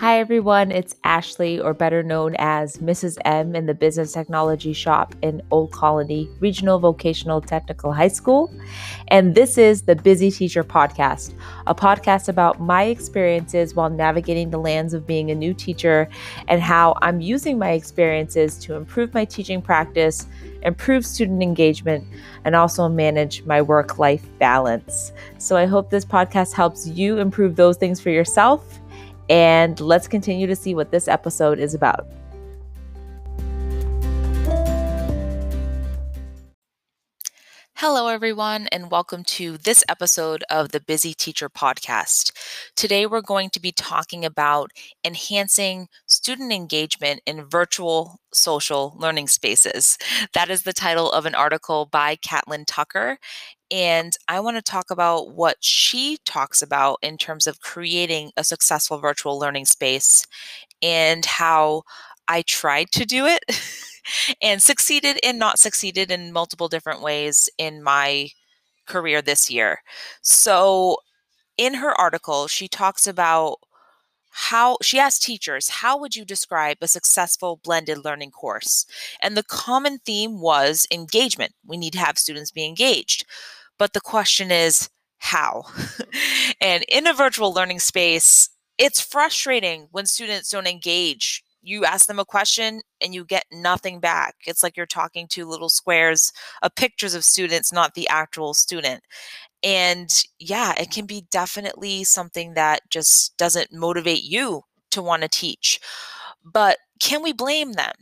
Hi, everyone. It's Ashley, or better known as Mrs. M, in the Business Technology Shop in Old Colony Regional Vocational Technical High School. And this is the Busy Teacher Podcast, a podcast about my experiences while navigating the lands of being a new teacher and how I'm using my experiences to improve my teaching practice, improve student engagement, and also manage my work life balance. So I hope this podcast helps you improve those things for yourself and let's continue to see what this episode is about. Hello, everyone, and welcome to this episode of the Busy Teacher Podcast. Today, we're going to be talking about enhancing student engagement in virtual social learning spaces. That is the title of an article by Catlin Tucker. And I want to talk about what she talks about in terms of creating a successful virtual learning space and how I tried to do it. and succeeded and not succeeded in multiple different ways in my career this year. So, in her article, she talks about how she asked teachers, How would you describe a successful blended learning course? And the common theme was engagement. We need to have students be engaged. But the question is, how? and in a virtual learning space, it's frustrating when students don't engage you ask them a question and you get nothing back. It's like you're talking to little squares of pictures of students, not the actual student. And yeah, it can be definitely something that just doesn't motivate you to want to teach. But can we blame them?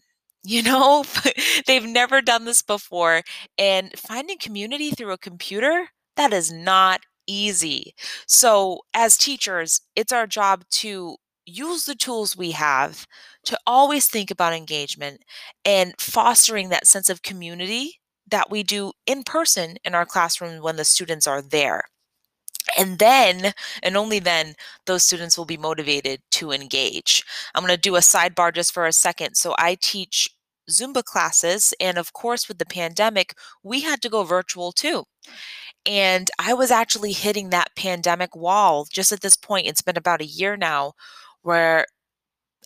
You know, they've never done this before. And finding community through a computer, that is not easy. So, as teachers, it's our job to use the tools we have to always think about engagement and fostering that sense of community that we do in person in our classroom when the students are there. And then, and only then, those students will be motivated to engage. I'm going to do a sidebar just for a second. So, I teach Zumba classes, and of course, with the pandemic, we had to go virtual too. And I was actually hitting that pandemic wall just at this point. It's been about a year now where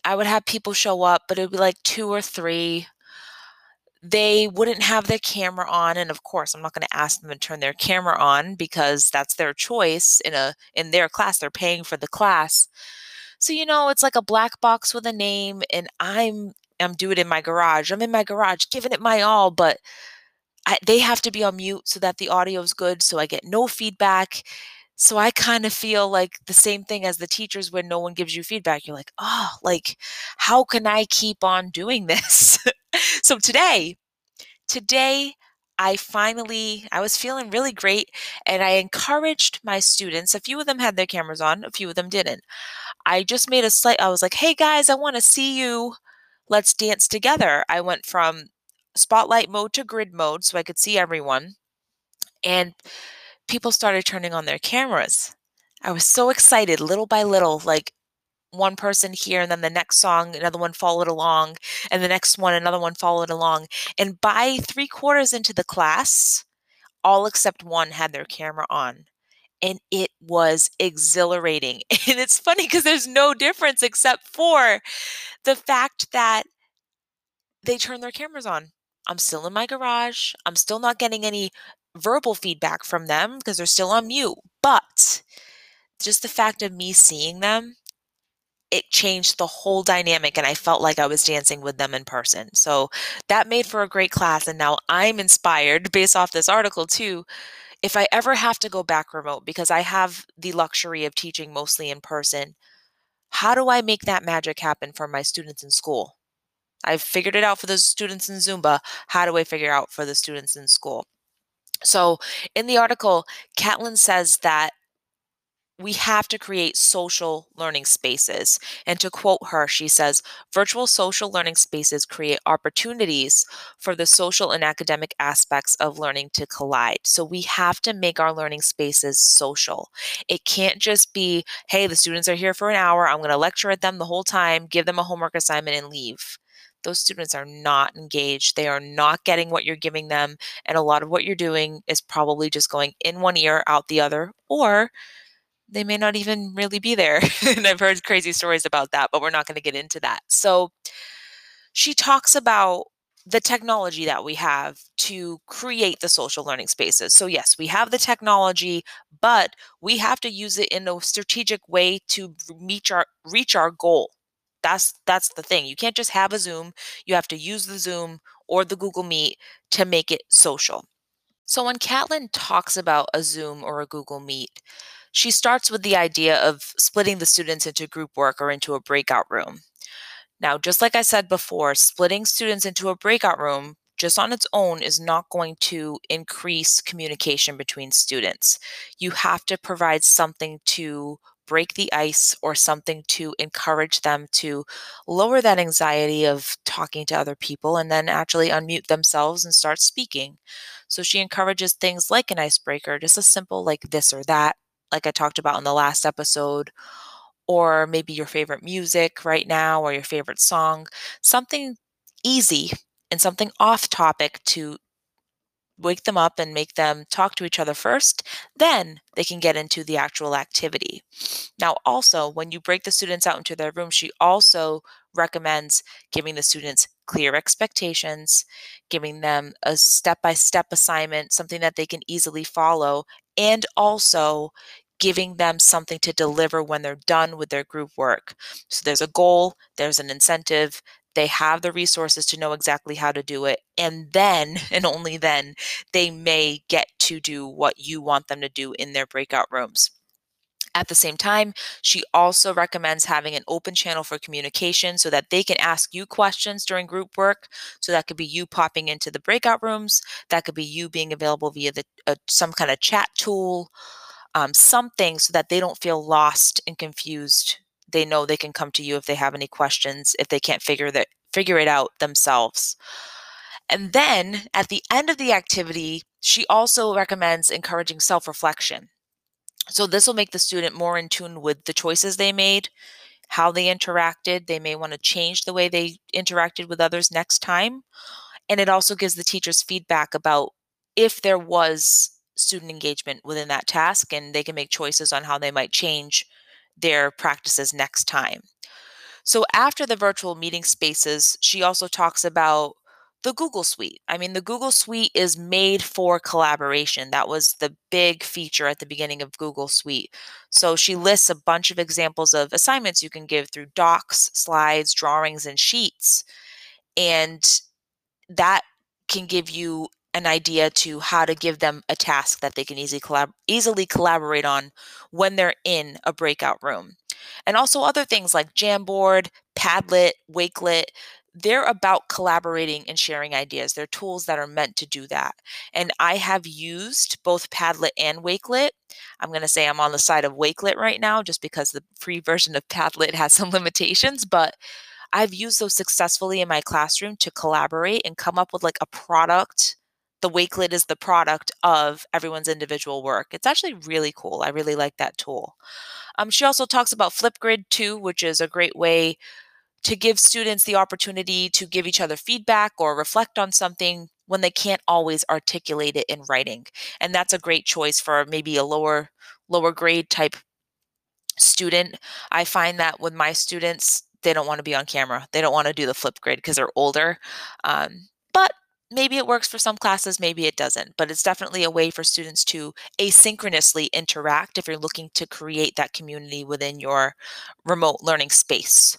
I would have people show up, but it would be like two or three. They wouldn't have their camera on, and of course, I'm not going to ask them to turn their camera on because that's their choice in a in their class. They're paying for the class, so you know it's like a black box with a name. And I'm Um, I'm doing it in my garage. I'm in my garage, giving it my all, but I, they have to be on mute so that the audio is good, so I get no feedback so I kind of feel like the same thing as the teachers when no one gives you feedback. You're like, oh, like, how can I keep on doing this? so today, today, I finally, I was feeling really great and I encouraged my students. A few of them had their cameras on, a few of them didn't. I just made a slight, I was like, hey guys, I want to see you. Let's dance together. I went from spotlight mode to grid mode so I could see everyone. And people started turning on their cameras. I was so excited little by little, like one person here and then the next song another one followed along and the next one another one followed along and by three quarters into the class all except one had their camera on and it was exhilarating and it's funny because there's no difference except for the fact that they turned their cameras on i'm still in my garage i'm still not getting any verbal feedback from them because they're still on mute. But just the fact of me seeing them, it changed the whole dynamic and I felt like I was dancing with them in person. So that made for a great class. And now I'm inspired based off this article too. If I ever have to go back remote, because I have the luxury of teaching mostly in person, how do I make that magic happen for my students in school? I've figured it out for the students in Zumba. How do I figure out for the students in school? So in the article, Catlin says that we have to create social learning spaces. And to quote her, she says, virtual social learning spaces create opportunities for the social and academic aspects of learning to collide. So we have to make our learning spaces social. It can't just be, hey, the students are here for an hour. I'm going to lecture at them the whole time, give them a homework assignment, and leave those students are not engaged. They are not getting what you're giving them. And a lot of what you're doing is probably just going in one ear, out the other, or they may not even really be there. and I've heard crazy stories about that, but we're not going to get into that. So she talks about the technology that we have to create the social learning spaces. So, yes, we have the technology, but we have to use it in a strategic way to reach our reach our goal. That's that's the thing. You can't just have a Zoom. You have to use the Zoom or the Google Meet to make it social. So when Catlin talks about a Zoom or a Google Meet, she starts with the idea of splitting the students into group work or into a breakout room. Now, just like I said before, splitting students into a breakout room just on its own is not going to increase communication between students. You have to provide something to break the ice or something to encourage them to lower that anxiety of talking to other people and then actually unmute themselves and start speaking. So she encourages things like an icebreaker, just a simple like this or that, like I talked about in the last episode, or maybe your favorite music right now or your favorite song, something easy and something off topic to wake them up and make them talk to each other first, then they can get into the actual activity. Now, also, when you break the students out into their room, she also recommends giving the students clear expectations, giving them a step by step assignment, something that they can easily follow, and also giving them something to deliver when they're done with their group work. So there's a goal, there's an incentive, they have the resources to know exactly how to do it. And then, and only then, they may get to do what you want them to do in their breakout rooms. At the same time, she also recommends having an open channel for communication so that they can ask you questions during group work. So that could be you popping into the breakout rooms, that could be you being available via the uh, some kind of chat tool, um, something so that they don't feel lost and confused. They know they can come to you if they have any questions if they can't figure that figure it out themselves. And then at the end of the activity she also recommends encouraging self-reflection. So this will make the student more in tune with the choices they made how they interacted. They may want to change the way they interacted with others next time. And it also gives the teachers feedback about if there was student engagement within that task and they can make choices on how they might change their practices next time. So after the virtual meeting spaces, she also talks about the Google Suite. I mean, the Google Suite is made for collaboration. That was the big feature at the beginning of Google Suite. So she lists a bunch of examples of assignments you can give through docs, slides, drawings, and sheets. And that can give you an idea to how to give them a task that they can easily collab- easily collaborate on when they're in a breakout room. And also other things like Jamboard, Padlet, Wakelet, they're about collaborating and sharing ideas. They're tools that are meant to do that. And I have used both Padlet and Wakelet. I'm going to say I'm on the side of Wakelet right now just because the free version of Padlet has some limitations, but I've used those successfully in my classroom to collaborate and come up with like a product the Wakelet is the product of everyone's individual work. It's actually really cool. I really like that tool. Um, she also talks about Flipgrid too, which is a great way to give students the opportunity to give each other feedback or reflect on something when they can't always articulate it in writing. And that's a great choice for maybe a lower lower grade type student. I find that with my students, they don't want to be on camera. They don't want to do the Flipgrid because they're older. Um, but maybe it works for some classes, maybe it doesn't, but it's definitely a way for students to asynchronously interact if you're looking to create that community within your remote learning space.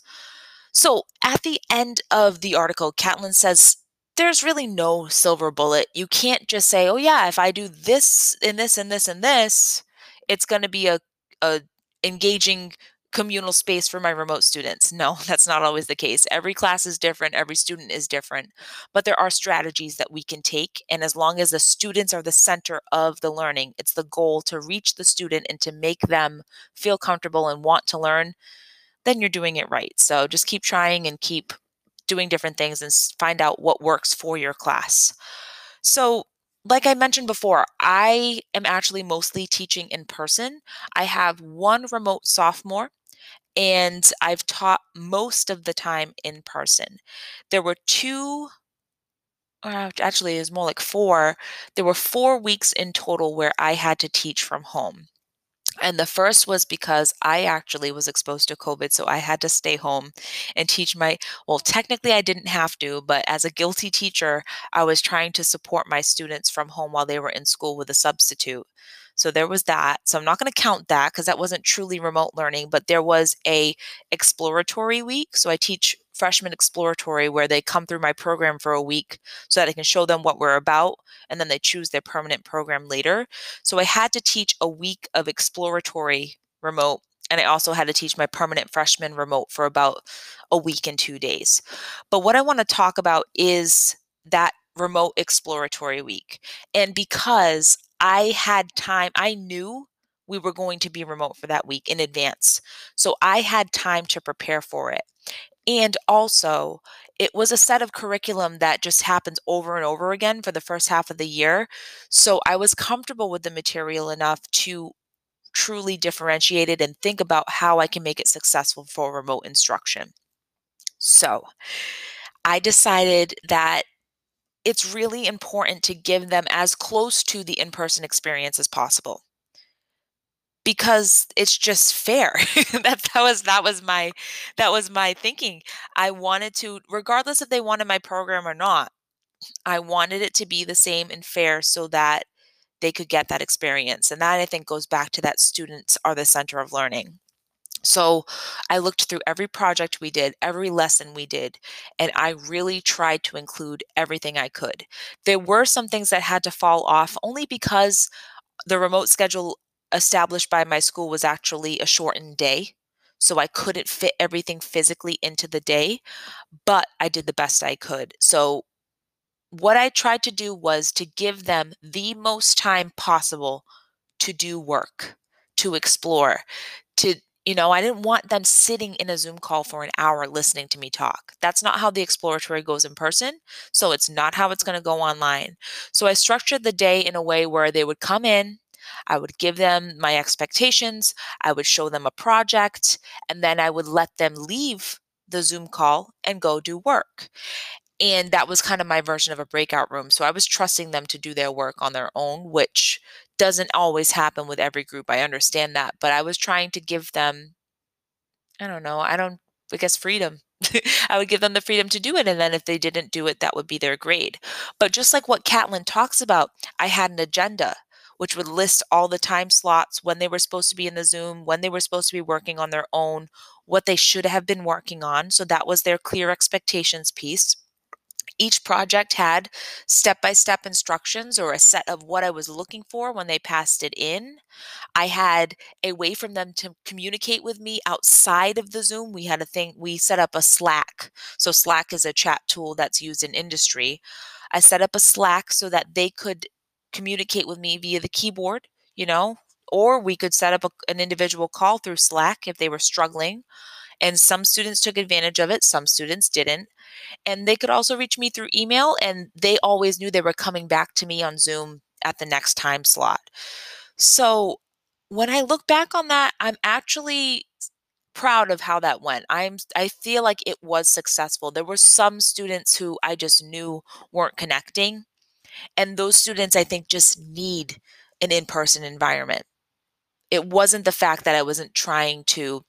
So at the end of the article, Catlin says, there's really no silver bullet. You can't just say, oh, yeah, if I do this and this and this and this, it's going to be a, a engaging communal space for my remote students. No, that's not always the case. Every class is different, every student is different, but there are strategies that we can take. And as long as the students are the center of the learning, it's the goal to reach the student and to make them feel comfortable and want to learn, then you're doing it right. So just keep trying and keep doing different things and find out what works for your class. So, like I mentioned before, I am actually mostly teaching in person. I have one remote sophomore and I've taught most of the time in person. There were two, uh, actually, it was more like four. There were four weeks in total where I had to teach from home. And the first was because I actually was exposed to COVID. So I had to stay home and teach my, well, technically I didn't have to, but as a guilty teacher, I was trying to support my students from home while they were in school with a substitute. So there was that. So I'm not going to count that because that wasn't truly remote learning, but there was a exploratory week. So I teach freshman exploratory where they come through my program for a week so that I can show them what we're about and then they choose their permanent program later. So I had to teach a week of exploratory remote and I also had to teach my permanent freshman remote for about a week and 2 days. But what I want to talk about is that remote exploratory week. And because I had time, I knew we were going to be remote for that week in advance. So I had time to prepare for it. And also, it was a set of curriculum that just happens over and over again for the first half of the year. So I was comfortable with the material enough to truly differentiate it and think about how I can make it successful for remote instruction. So I decided that it's really important to give them as close to the in person experience as possible. Because it's just fair. That that was that was my that was my thinking. I wanted to regardless if they wanted my program or not i wanted it to be the same and fair so that they could get that experience. And that i think goes back to that students are the center of learning so I looked through every project we did, every lesson we did, and I really tried to include everything I could. There were some things that had to fall off only because the remote schedule established by my school was actually a shortened day. So I couldn't fit everything physically into the day, but I did the best I could. So what I tried to do was to give them the most time possible to do work, to explore, you know, I didn't want them sitting in a Zoom call for an hour listening to me talk. That's not how the exploratory goes in person. So it's not how it's going to go online. So I structured the day in a way where they would come in, I would give them my expectations, I would show them a project, and then I would let them leave the Zoom call and go do work. And that was kind of my version of a breakout room. So I was trusting them to do their work on their own, which doesn't always happen with every group. I understand that. But I was trying to give them, I don't know, I don't, I guess freedom. I would give them the freedom to do it. And then if they didn't do it, that would be their grade. But just like what Catlin talks about, I had an agenda which would list all the time slots, when they were supposed to be in the Zoom, when they were supposed to be working on their own, what they should have been working on. So that was their clear expectations piece. Each project had step by step instructions or a set of what I was looking for when they passed it in. I had a way for them to communicate with me outside of the Zoom. We had a thing, we set up a Slack. So, Slack is a chat tool that's used in industry. I set up a Slack so that they could communicate with me via the keyboard, you know, or we could set up a, an individual call through Slack if they were struggling. And some students took advantage of it, some students didn't. And they could also reach me through email, and they always knew they were coming back to me on Zoom at the next time slot. So when I look back on that, I'm actually proud of how that went. I'm I feel like it was successful. There were some students who I just knew weren't connecting. And those students I think just need an in-person environment. It wasn't the fact that I wasn't trying to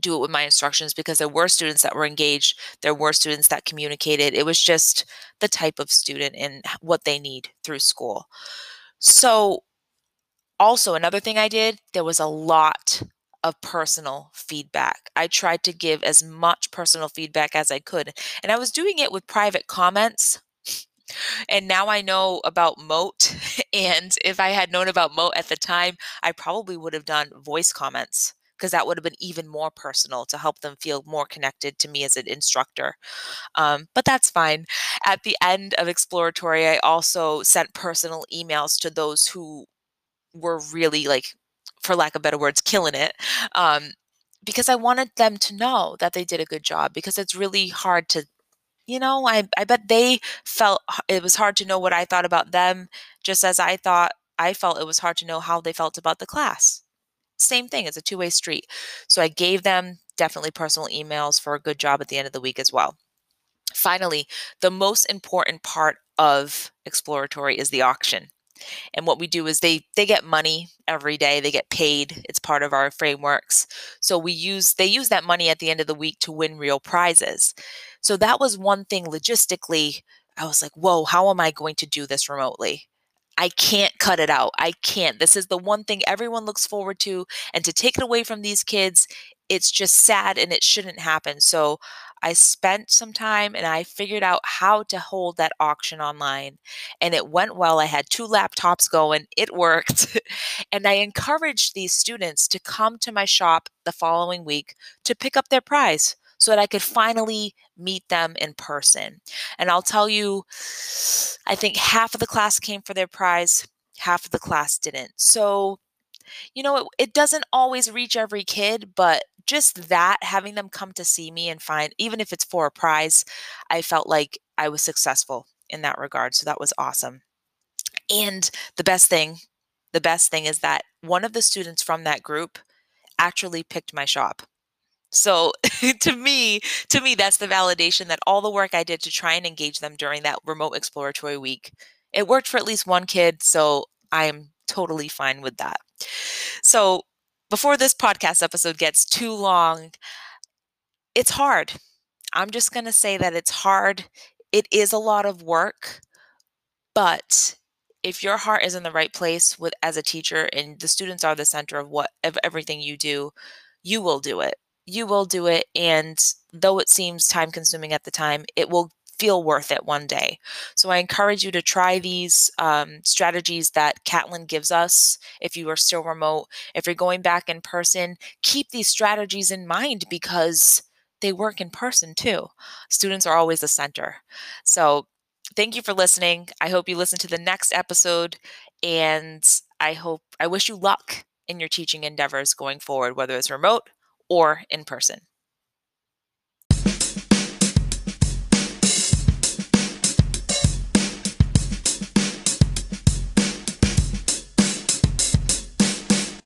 do it with my instructions because there were students that were engaged, there were students that communicated. It was just the type of student and what they need through school. So, also, another thing I did, there was a lot of personal feedback. I tried to give as much personal feedback as I could. And I was doing it with private comments. And now I know about Mote. And if I had known about Mote at the time, I probably would have done voice comments because that would have been even more personal to help them feel more connected to me as an instructor. Um, but that's fine. At the end of exploratory, I also sent personal emails to those who were really like, for lack of better words, killing it. Um, because I wanted them to know that they did a good job because it's really hard to you know, I, I bet they felt it was hard to know what I thought about them, just as I thought I felt it was hard to know how they felt about the class same thing, it's a two way street. So I gave them definitely personal emails for a good job at the end of the week as well. Finally, the most important part of exploratory is the auction. And what we do is they they get money every day. They get paid. It's part of our frameworks. So we use they use that money at the end of the week to win real prizes. So that was one thing logistically. I was like, "Whoa, how am I going to do this remotely?" I can't cut it out. I can't. This is the one thing everyone looks forward to. And to take it away from these kids, it's just sad and it shouldn't happen. So I spent some time and I figured out how to hold that auction online. And it went well. I had two laptops going, it worked. and I encouraged these students to come to my shop the following week to pick up their prize so that I could finally meet them in person. And I'll tell you, I think half of the class came for their prize, half of the class didn't. So, you know, it, it doesn't always reach every kid, but just that, having them come to see me and find, even if it's for a prize, I felt like I was successful in that regard. So that was awesome. And the best thing, the best thing is that one of the students from that group actually picked my shop. So to me, to me, that's the validation that all the work I did to try and engage them during that remote exploratory week, it worked for at least one kid. So I'm totally fine with that. So before this podcast episode gets too long, it's hard. I'm just going to say that it's hard. It is a lot of work, but if your heart is in the right place with as a teacher and the students are the center of what of everything you do, you will do it you will do it. And though it seems time consuming at the time, it will feel worth it one day. So I encourage you to try these um, strategies that Catlin gives us if you are still remote. If you're going back in person, keep these strategies in mind because they work in person too. Students are always the center. So thank you for listening. I hope you listen to the next episode and I hope I wish you luck in your teaching endeavors going forward, whether it's remote or in person.